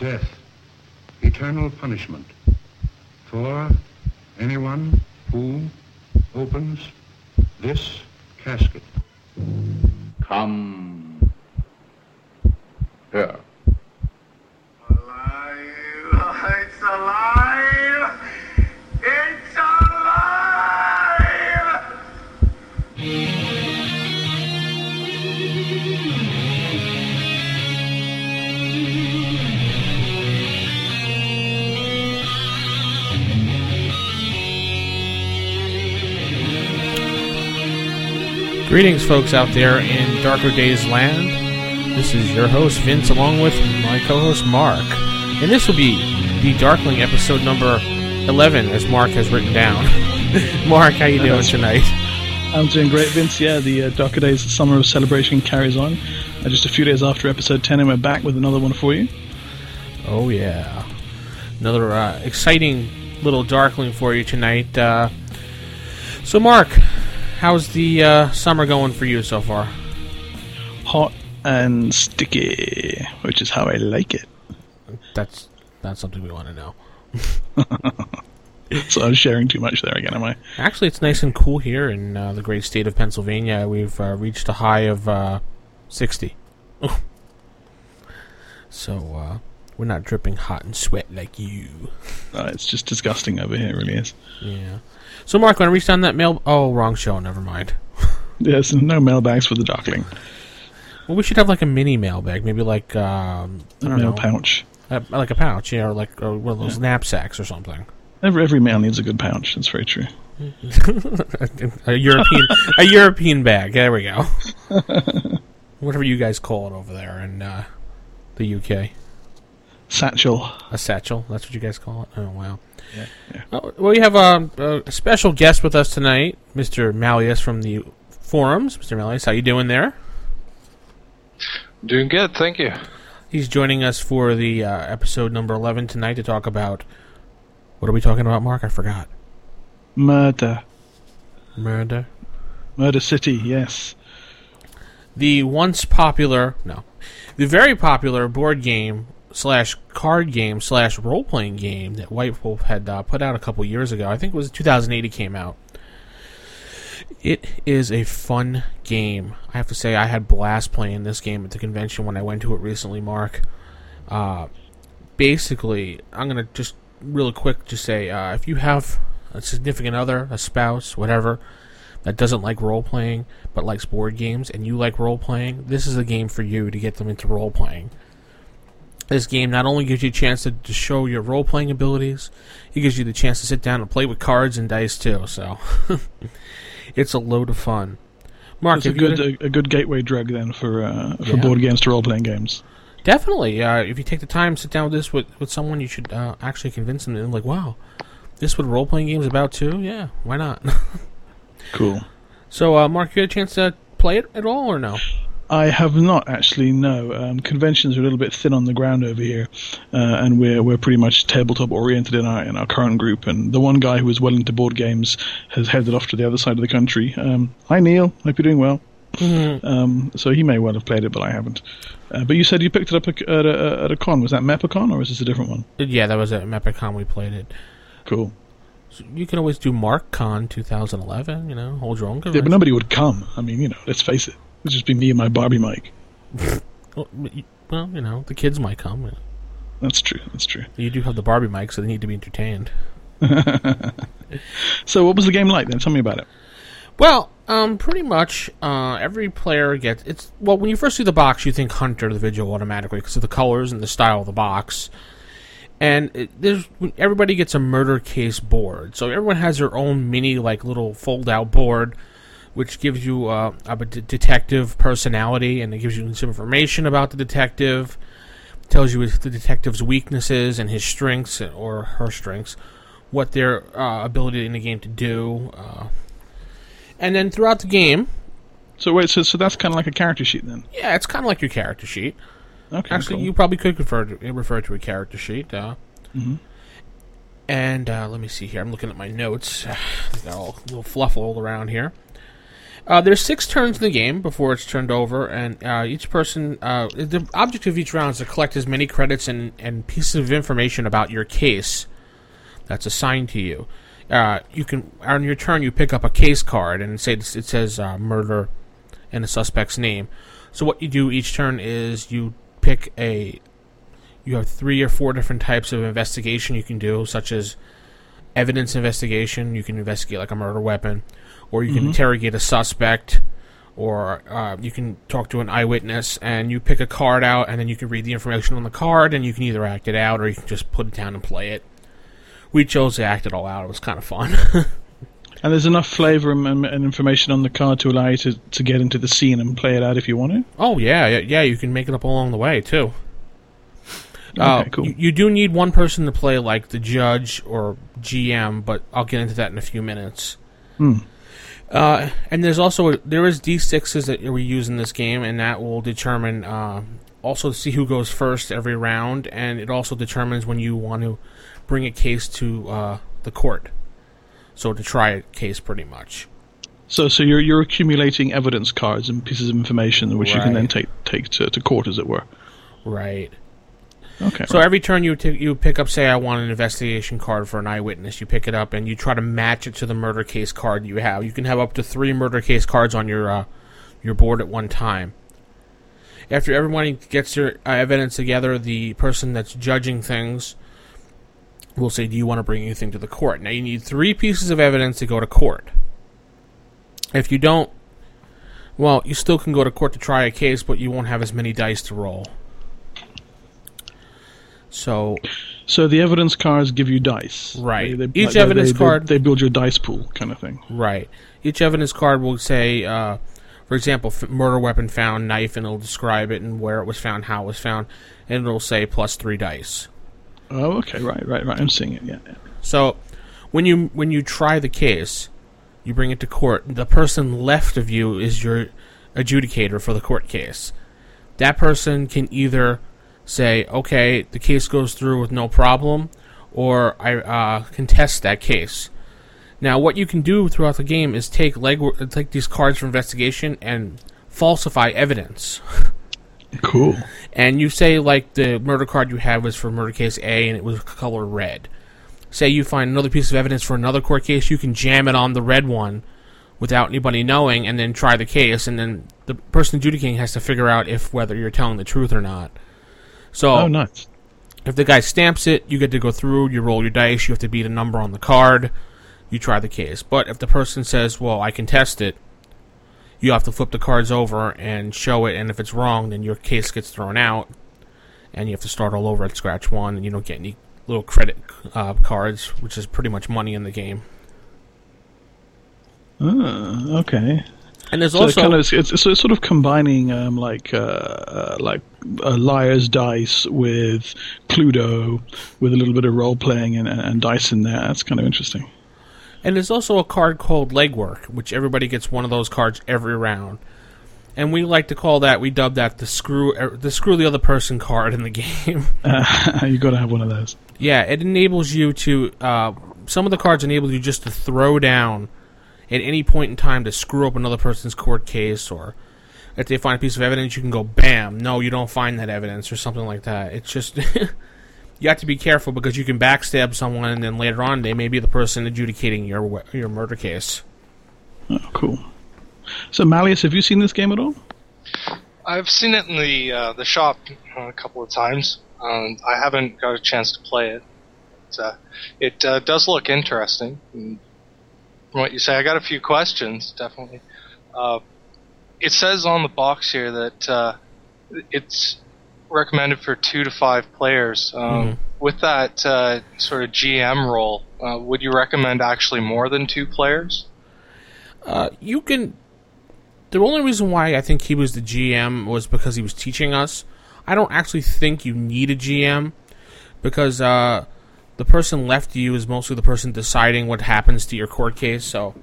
death, eternal punishment for anyone who opens this casket. Come here. Greetings, folks out there in Darker Days land. This is your host Vince, along with my co-host Mark, and this will be the Darkling episode number eleven, as Mark has written down. Mark, how you doing tonight? I'm doing great, Vince. Yeah, the uh, Darker Days Summer of Celebration carries on. Uh, just a few days after episode 10, and we're back with another one for you. Oh yeah, another uh, exciting little Darkling for you tonight. Uh, so, Mark, how's the uh, summer going for you so far? Hot and sticky, which is how I like it. That's that's something we want to know. So I'm sharing too much there again, am I? Actually, it's nice and cool here in uh, the great state of Pennsylvania. We've uh, reached a high of uh, 60. so, uh, we're not dripping hot and sweat like you. Uh, it's just disgusting over here, it really is. Yeah. So, Mark, when I reached down that mail. Oh, wrong show. Never mind. Yes, no mailbags for the Darkling. Well, we should have like a mini mailbag. Maybe like, um, I A don't mail know. pouch. Uh, like a pouch, yeah, or like or one of those knapsacks or something. Every, every mail needs a good pouch. That's very true. a European, a European bag. There we go. Whatever you guys call it over there in uh, the UK. Satchel. A satchel. That's what you guys call it. Oh wow. Yeah, yeah. Oh, well, we have um, a special guest with us tonight, Mr. Malleus from the forums. Mr. Malleus, how you doing there? Doing good, thank you. He's joining us for the uh, episode number eleven tonight to talk about. What are we talking about, Mark? I forgot. Murder. Murder. Murder City, yes. the once popular no the very popular board game slash card game slash role playing game that White Wolf had uh, put out a couple years ago. I think it was 2008 it came out. It is a fun game. I have to say I had blast playing this game at the convention when I went to it recently. Mark, uh, basically, I'm gonna just really quick just say uh, if you have a significant other, a spouse, whatever that doesn't like role playing but likes board games and you like role playing, this is a game for you to get them into role playing. This game not only gives you a chance to, to show your role playing abilities, it gives you the chance to sit down and play with cards and dice too. So it's a load of fun. Mark, It's a good a, a good gateway drug then for uh, for Yeah. board games to role playing games. Definitely. Uh, if you take the time, sit down with this with, with someone, you should uh, actually convince them. Like, wow, this what role playing games about too? Yeah, why not? Cool. so, uh, Mark, you had a chance to play it at all, or no? I have not actually. No, um, conventions are a little bit thin on the ground over here, uh, and we're we're pretty much tabletop oriented in our in our current group. And the one guy who is well into board games has headed off to the other side of the country. Um, hi Neil, hope you're doing well. Um, so he may well have played it, but I haven't. Uh, but you said you picked it up at a, at a con. Was that MEPACON or was this a different one? Yeah, that was at MEPACON we played it. Cool. So you can always do MarkCon 2011. You know, hold your own Convention. Yeah, but nobody would come. I mean, you know, let's face it. It'd just be me and my Barbie mic. Well, you- know, the kids might come. That's true. That's true. You do have the Barbie mic, so they need to be entertained. So, what was the game like then? Tell me about it. Well, um, pretty much uh, every player gets it's well. When you first see the box, you think Hunter the Vigil automatically because of the colors and the style of the box. And it, there's everybody gets a murder case board, so everyone has their own mini like little fold out board, which gives you uh, a d- detective personality and it gives you some information about the detective. Tells you the detective's weaknesses and his strengths or her strengths, what their uh, ability in the game to do. Uh, and then throughout the game, So wait, so so that's kind of like a character sheet then. yeah, it's kind of like your character sheet. Okay, Actually, cool. you probably could refer to refer to a character sheet. Uh, Mhm. And uh, let me see here. I'm looking at my notes. Got all a little fluff all around here. Uh, there's six turns in the game before it's turned over, and uh, each person. Uh, the object of each round is to collect as many credits and, and pieces of information about your case that's assigned to you. Uh, you can on your turn you pick up a case card and it says it says uh, murder and the suspect's name. So what you do each turn is you pick a. You have three or four different types of investigation you can do, such as evidence investigation. You can investigate like a murder weapon, or you can interrogate a suspect, or uh, you can talk to an eyewitness. And you pick a card out, and then you can read the information on the card, and you can either act it out or you can just put it down and play it. We chose to act it all out. It was kind of fun. And there's enough flavour and, and, information on the card to allow you to, to get into the scene and play it out if you want to. Oh yeah, yeah, yeah. You can make it up along the way too. Uh, Okay, cool. You, you do need one person to play like the judge or GM, but I'll get into that in a few minutes. Hmm. Uh, and there's also there is d6s that we use in this game, and that will determine uh, also see who goes first every round, and it also determines when you want to bring a case to uh, the court. So to try a case, pretty much. So, so you're you're accumulating evidence cards and pieces of information which you can then take take to, to court, as it were. Right. Okay. So every turn you t- you pick up, say, I want an investigation card for an eyewitness. You pick it up and you try to match it to the murder case card you have. You can have up to three murder case cards on your uh, your board at one time. After everyone gets their uh, evidence together, the person that's judging things will say, "Do you want to bring anything to the court?" Now you need three pieces of evidence to go to court. If you don't, well, you still can go to court to try a case, but you won't have as many dice to roll. So So the evidence cards give you dice, Right. They, Each evidence they, card- they, build your dice pool, kind of thing. Right. Each evidence card will say, uh, for example, f- murder weapon found, knife, and it'll describe it and where it was found, how it was found, and it'll say plus three dice. Oh, okay, right, right, right. I'm seeing it. Yeah. So, when you when you try the case, you bring it to court. The person left of you is your adjudicator for the court case. That person can either say, "Okay, the case goes through with no problem," or I uh, contest that case. Now, what you can do throughout the game is take leg take these cards for investigation and falsify evidence. Cool. and you say like the murder card you had was for murder case A and it was color red. Say you find another piece of evidence for another court case, you can jam it on the red one without anybody knowing, and then try the case, and then the person adjudicating has to figure out if whether you're telling the truth or not. So Oh, nice. if the guy stamps it, you get to go through, you roll your dice, you have to beat a number on the card, you try the case. But if the person says, well, I can test it, you have to flip the cards over and show it, and if it's wrong, then your case gets thrown out, and you have to start all over at scratch one, and you don't get any little credit uh, cards, which is pretty much money in the game. Ah, okay. And there's So also kind of, it's, it's sort of combining um, like uh, uh, like uh, liar's dice with Cluedo with a little bit of role playing and, and, dice in there. That's kind of interesting. And there's also a card called Legwork, which everybody gets one of those cards every round. And we like to call that, we dub that the screw er, the screw the other person card in the game. Uh, you got to have one of those. yeah, it enables you to. Uh, some of the cards enable you just to throw down at any point in time to screw up another person's court case, or if they find a piece of evidence, you can go bam. No, you don't find that evidence, or something like that. It's just you have to be careful because you can backstab someone, and then later on they may be the person adjudicating your your murder case. Oh, cool. So Malleus, have you seen this game at all? I've seen it in the uh, the shop uh, a couple of times. Um, I haven't got a chance to play it. But, uh, it uh, does look interesting. And from what you say, I got a few questions. Definitely. Uh, it says on the box here that uh, it's recommended for two to five players. Um, Mhm. With that uh, sort of GM role, uh, would you recommend actually more than two players? Uh, you can. The only reason why I think he was the GM was because he was teaching us. I don't actually think you need a GM because uh, the person left you is mostly the person deciding what happens to your court case. So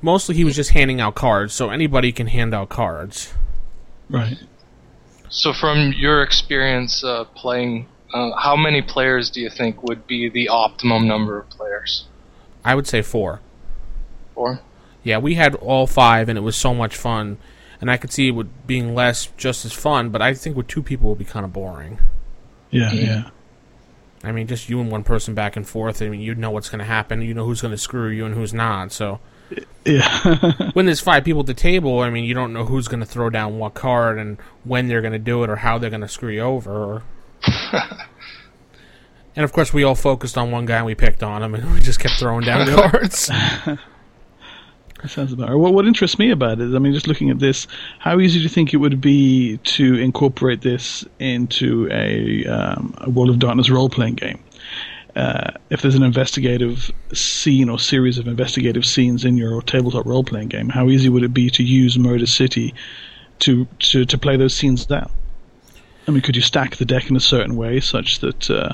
mostly he was just handing out cards. So anybody can hand out cards. Right. So, from your experience uh, playing, uh, how many players do you think would be the optimum number of players? I would say four. Four. Yeah, we had all five, and it was so much fun. And I could see it would being less just as fun, but I think with two people it would be kind of boring. Yeah, yeah. I mean, just you and one person back and forth. I mean, you know what's going to happen. You know who's going to screw you and who's not. So Yeah. when there's five people at the table, I mean, you don't know who's going to throw down what card and when they're going to do it or how they're going to screw you over. and of course, we all focused on one guy and we picked on him and we just kept throwing down cards. That sounds about right. What, what interests me about it is, I mean, just looking at this, how easy do you think it would be to incorporate this into a, um, a World of Darkness role playing game? Uh, if there's an investigative scene or series of investigative scenes in your tabletop role playing game, how easy would it be to use Murder City to, to, to play those scenes down? I mean, could you stack the deck in a certain way such that uh,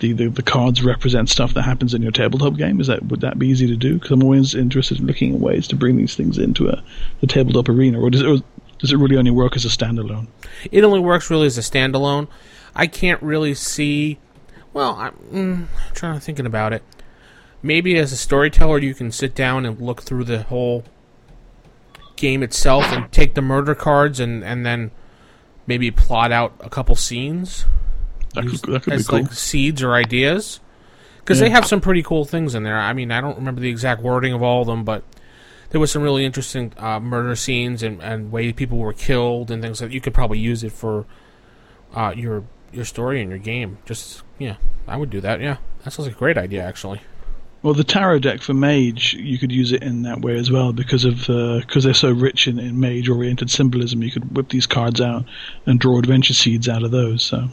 the, the the cards represent stuff that happens in your tabletop game? Is that would that be easy to do? Because I'm always interested in looking at ways to bring these things into a the tabletop arena, or does it or does it really only work as a standalone? it only works really as a standalone. I can't really see. Well, I'm mm, trying to thinking about it. Maybe as a storyteller, you can sit down and look through the whole game itself and take the murder cards and and then maybe plot out a couple scenes That could, that could be as cool. like seeds or ideas because they have some pretty cool things in there. I mean, I don't remember the exact wording of all of them, but there was some really interesting uh, murder scenes and, and way people were killed and things that you could probably use it for uh, your your story and your game. Just yeah, I would do that. Yeah, that sounds like a great idea actually. Well, the tarot deck for mage, you could use it in that way as well because of because they're so rich in, in mage-oriented symbolism. You could whip these cards out and draw adventure seeds out of those. So,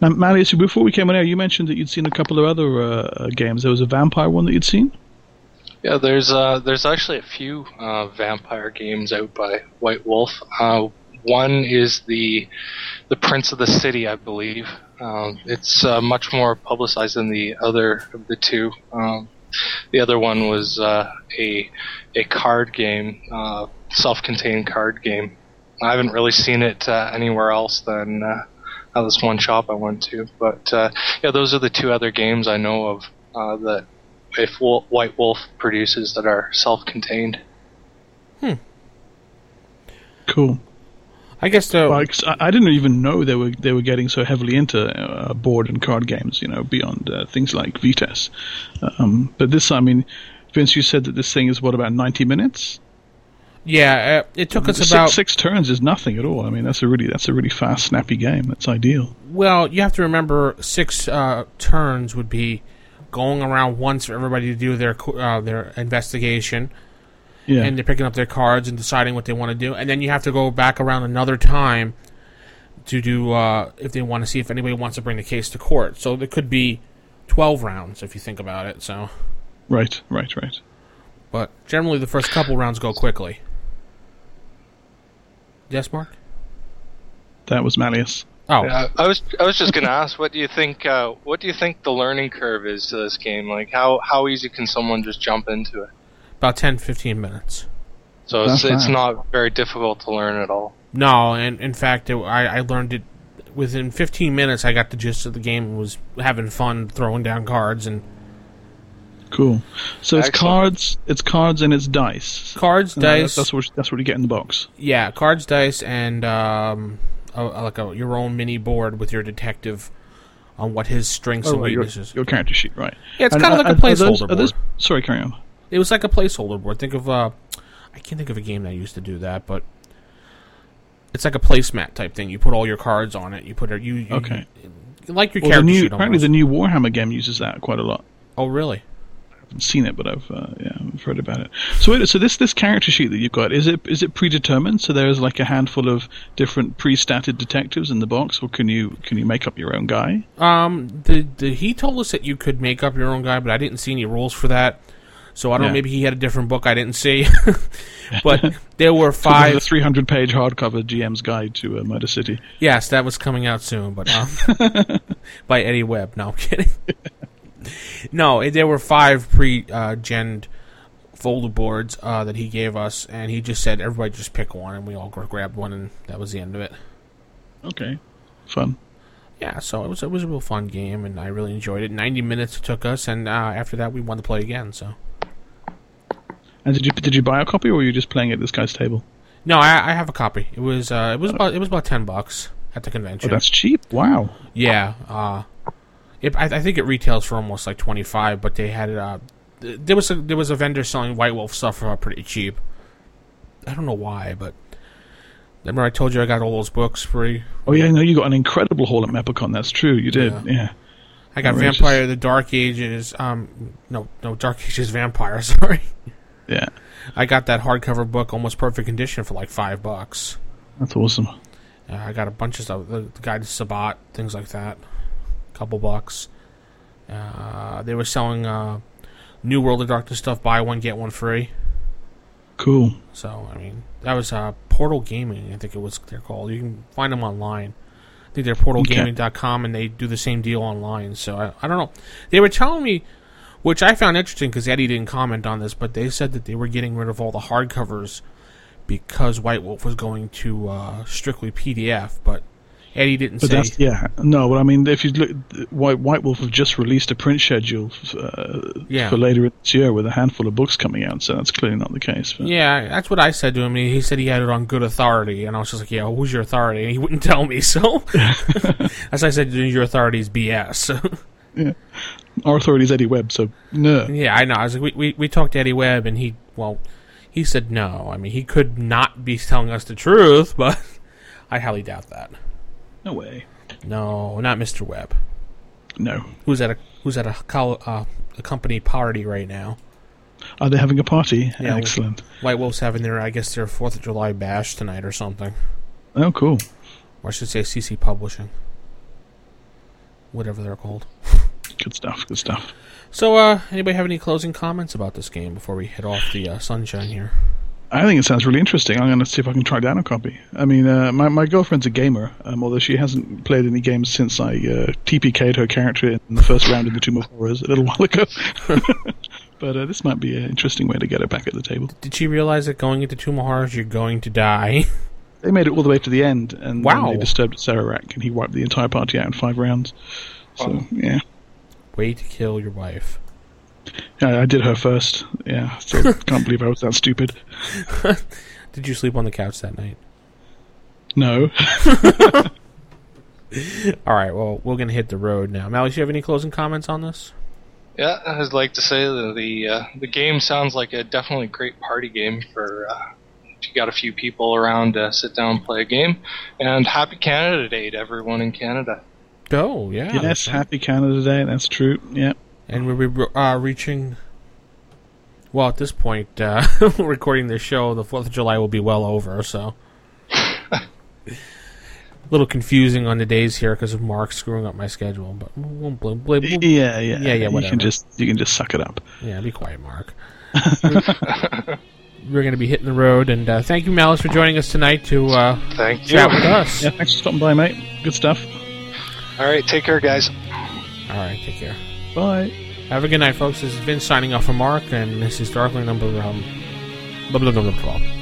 now, Malleus, before we came on air, you mentioned that you'd seen a couple of other uh, games. There was a vampire one that you'd seen. Yeah, there's uh, there's actually a few uh, vampire games out by White Wolf. Uh, one is the the Prince of the City, I believe. Um, it's uh, much more publicized than the other of the two. Um, the other one was uh, a a card game, uh, self-contained card game. I haven't really seen it uh, anywhere else than uh, this one shop I went to. But uh, yeah, those are the two other games I know of uh, that if Wol- White Wolf produces that are self-contained. Hmm. Cool. I guess the Well, 'cause I, I didn't even know they were they were getting so heavily into uh, board and card games. You know, beyond uh, things like V:TES. Um, but this, I mean, Vince, you said that this thing is what about ninety minutes? Yeah, uh, it took us Six, about six turns is nothing at all. I mean, that's a really that's a really fast, snappy game. That's ideal. Well, you have to remember six uh, turns would be going around once for everybody to do their uh, their investigation, Yeah. and they're picking up their cards and deciding what they want to do, and then you have to go back around another time to do uh, if they want to see if anybody wants to bring the case to court. So there could be twelve rounds if you think about it. So, right, right, right. but generally the first couple rounds go quickly. Yes, Mark. That was Malleus. Oh, Yeah, I was I was just gonna ask, what do you think? Uh, what do you think the learning curve is to this game? Like, how how easy can someone just jump into it? about 10, 15 minutes. So it's That's it's not very difficult to learn at all. No, and in fact, it, I, I learned it within 15 minutes. I got the gist of the game and was having fun throwing down cards and Cool. So it's cards, it's cards, and it's dice. cards, Uh, dice. That's what that's what you get in the box. yeah, cards, dice, and um, a, like a, your own mini board with your detective on what his strengths and Oh, right, weaknesses. your character sheet, right? Yeah, it's And kinda are- like a are- those- placeholder those- board. Sorry, carry on. It was like a placeholder board. Think of uh, I can't think of a game that used to do that, but it's like a placemat type thing. You put all your cards on it. You put it. You, you Okay. you- like your Well, the character new sheet. apparently the new Warhammer game uses that quite a lot. oh, really? Seen it, but I've uh, yeah, I've heard about it. So, wait, so this this character sheet that you've got is it is it predetermined? So there's like a handful of different pre-statted detectives in the box, or can you can you make up your own guy? Um, the, the he told us that you could make up your own guy, but I didn't see any rules for that. So I don't know. Maybe he had a different book I didn't see. but there were five. the 300 page hardcover GM's guide to uh, Murder City. yes, that was coming out soon, but um, by Eddie Webb. No, I'm kidding. no, eh, there were five pre-gen folder boards uh, that he gave us, and he just said everybody just pick one, and we all grabbed one, and that was the end of it. Okay, fun. Yeah, so it was it was a real fun game, and I really enjoyed it. Ninety minutes it took us, and uh, after that we wanted to play again. So And did you did you buy a copy, or were you just playing at this guy's table? No, I, I have a copy. It was uh, it was about it was about ten bucks at the Oh, convention. that's cheap. Wow. Yeah, uh, it, I, I think it retails for almost like twenty five, but they had it. Uh, there was a there was a vendor selling White Wolf stuff for uh, pretty cheap. I don't know why, but remember I told you I got all those books free. Oh yeah, no, you got an incredible haul at MEPACON. That's true. You did. Yeah. Yeah. I got Outrageous. Vampire: The Dark Ages. Um, no, no, Dark Ages Vampire. Sorry, Yeah. I got that hardcover book, almost perfect condition, for like five bucks. That's awesome. Uh, I got a bunch of stuff. The, the Guide to Sabbat, things like that. Couple bucks. Uh, they were selling uh, New World of Darkness stuff. Buy one get one free. Cool. So I mean, that was uh, Portal Gaming. I think it was they're called. You can find them online. I think they're portalgaming.com, and they do the same deal online. So I, I don't know. They were telling me, which I found interesting because Eddie didn't comment on this, but they said that they were getting rid of all the hardcovers because White Wolf was going to uh, strictly PDF. But Eddie didn't But say. that's yeah. No, but I mean, if you look, White White Wolf have just released a print schedule uh, Yeah. for later this year with a handful of books coming out. So that's clearly not the case. But. Yeah, that's what I said to him. He said he had it on good authority, and I was just like, "Yeah, who's your authority?" And he wouldn't tell me. So, as I said, your authority is BS. Our authority is Eddie Webb, so no. yeah, I know. I was like, we, we we talked to Eddie Webb, and he well, he said no. I mean, he could not be telling us the truth, but I highly doubt that. No way. No, not Mister Webb. No. Who's at a who's at a uh, a company party right now? Are they having a party? Yeah, Excellent. White Wolf's having their, I guess, their Fourth of July bash tonight or something. Oh, cool. Or I should say, CC Publishing, whatever they're called. Good stuff. Good stuff. So, uh, anybody have any closing comments about this game before we head off the uh, sunshine here? I think it sounds really interesting. I'm going to see if I can track down a copy. I mean, uh, my my girlfriend's a gamer, um, although she hasn't played any games since I uh, TPK'd her character in the first round of the Tomb of Horrors a little while ago. but uh, this might be an interesting way to get her back at the table. Did she realize that going into Tomb of Horrors, you're going to die? They made it all the way to the end, and Wow. then they disturbed Acererak, and he wiped the entire party out in five rounds. So yeah, Way to kill your wife. Yeah, I did her first. Yeah, so can't believe I was that stupid. Did you sleep on the couch that night? No, All right, well, we're going to hit the road now. Mally, do you have any closing comments on this? Yeah, I'd like to say that the uh, the game sounds like a definitely great party game for uh, if you got a few people around to sit down and play a game. And happy Canada Day to everyone in Canada. Oh, yeah. yes, happy Canada Day. That's true. Yeah. And we'll be uh, reaching. Well, at this point, uh, recording this show, the 4th of July will be well over, so. A little confusing on the days here because of Mark screwing up my schedule, but we'll, we'll, we'll, we'll- Yeah, yeah, Yeah, yeah, You can just you can just suck it up. Yeah, be quiet, Mark. We're going to be hitting the road, and uh, thank you, Malleus, for joining us tonight to uh, Thank you. chat with us. Yeah, thanks for stopping by, mate. Good stuff. All right, take care, guys. All right, take care. Bye. Have a good night, folks. This is Vince signing off for Mark, and this is Darkling number um, blah, blah, blah, blah, blah.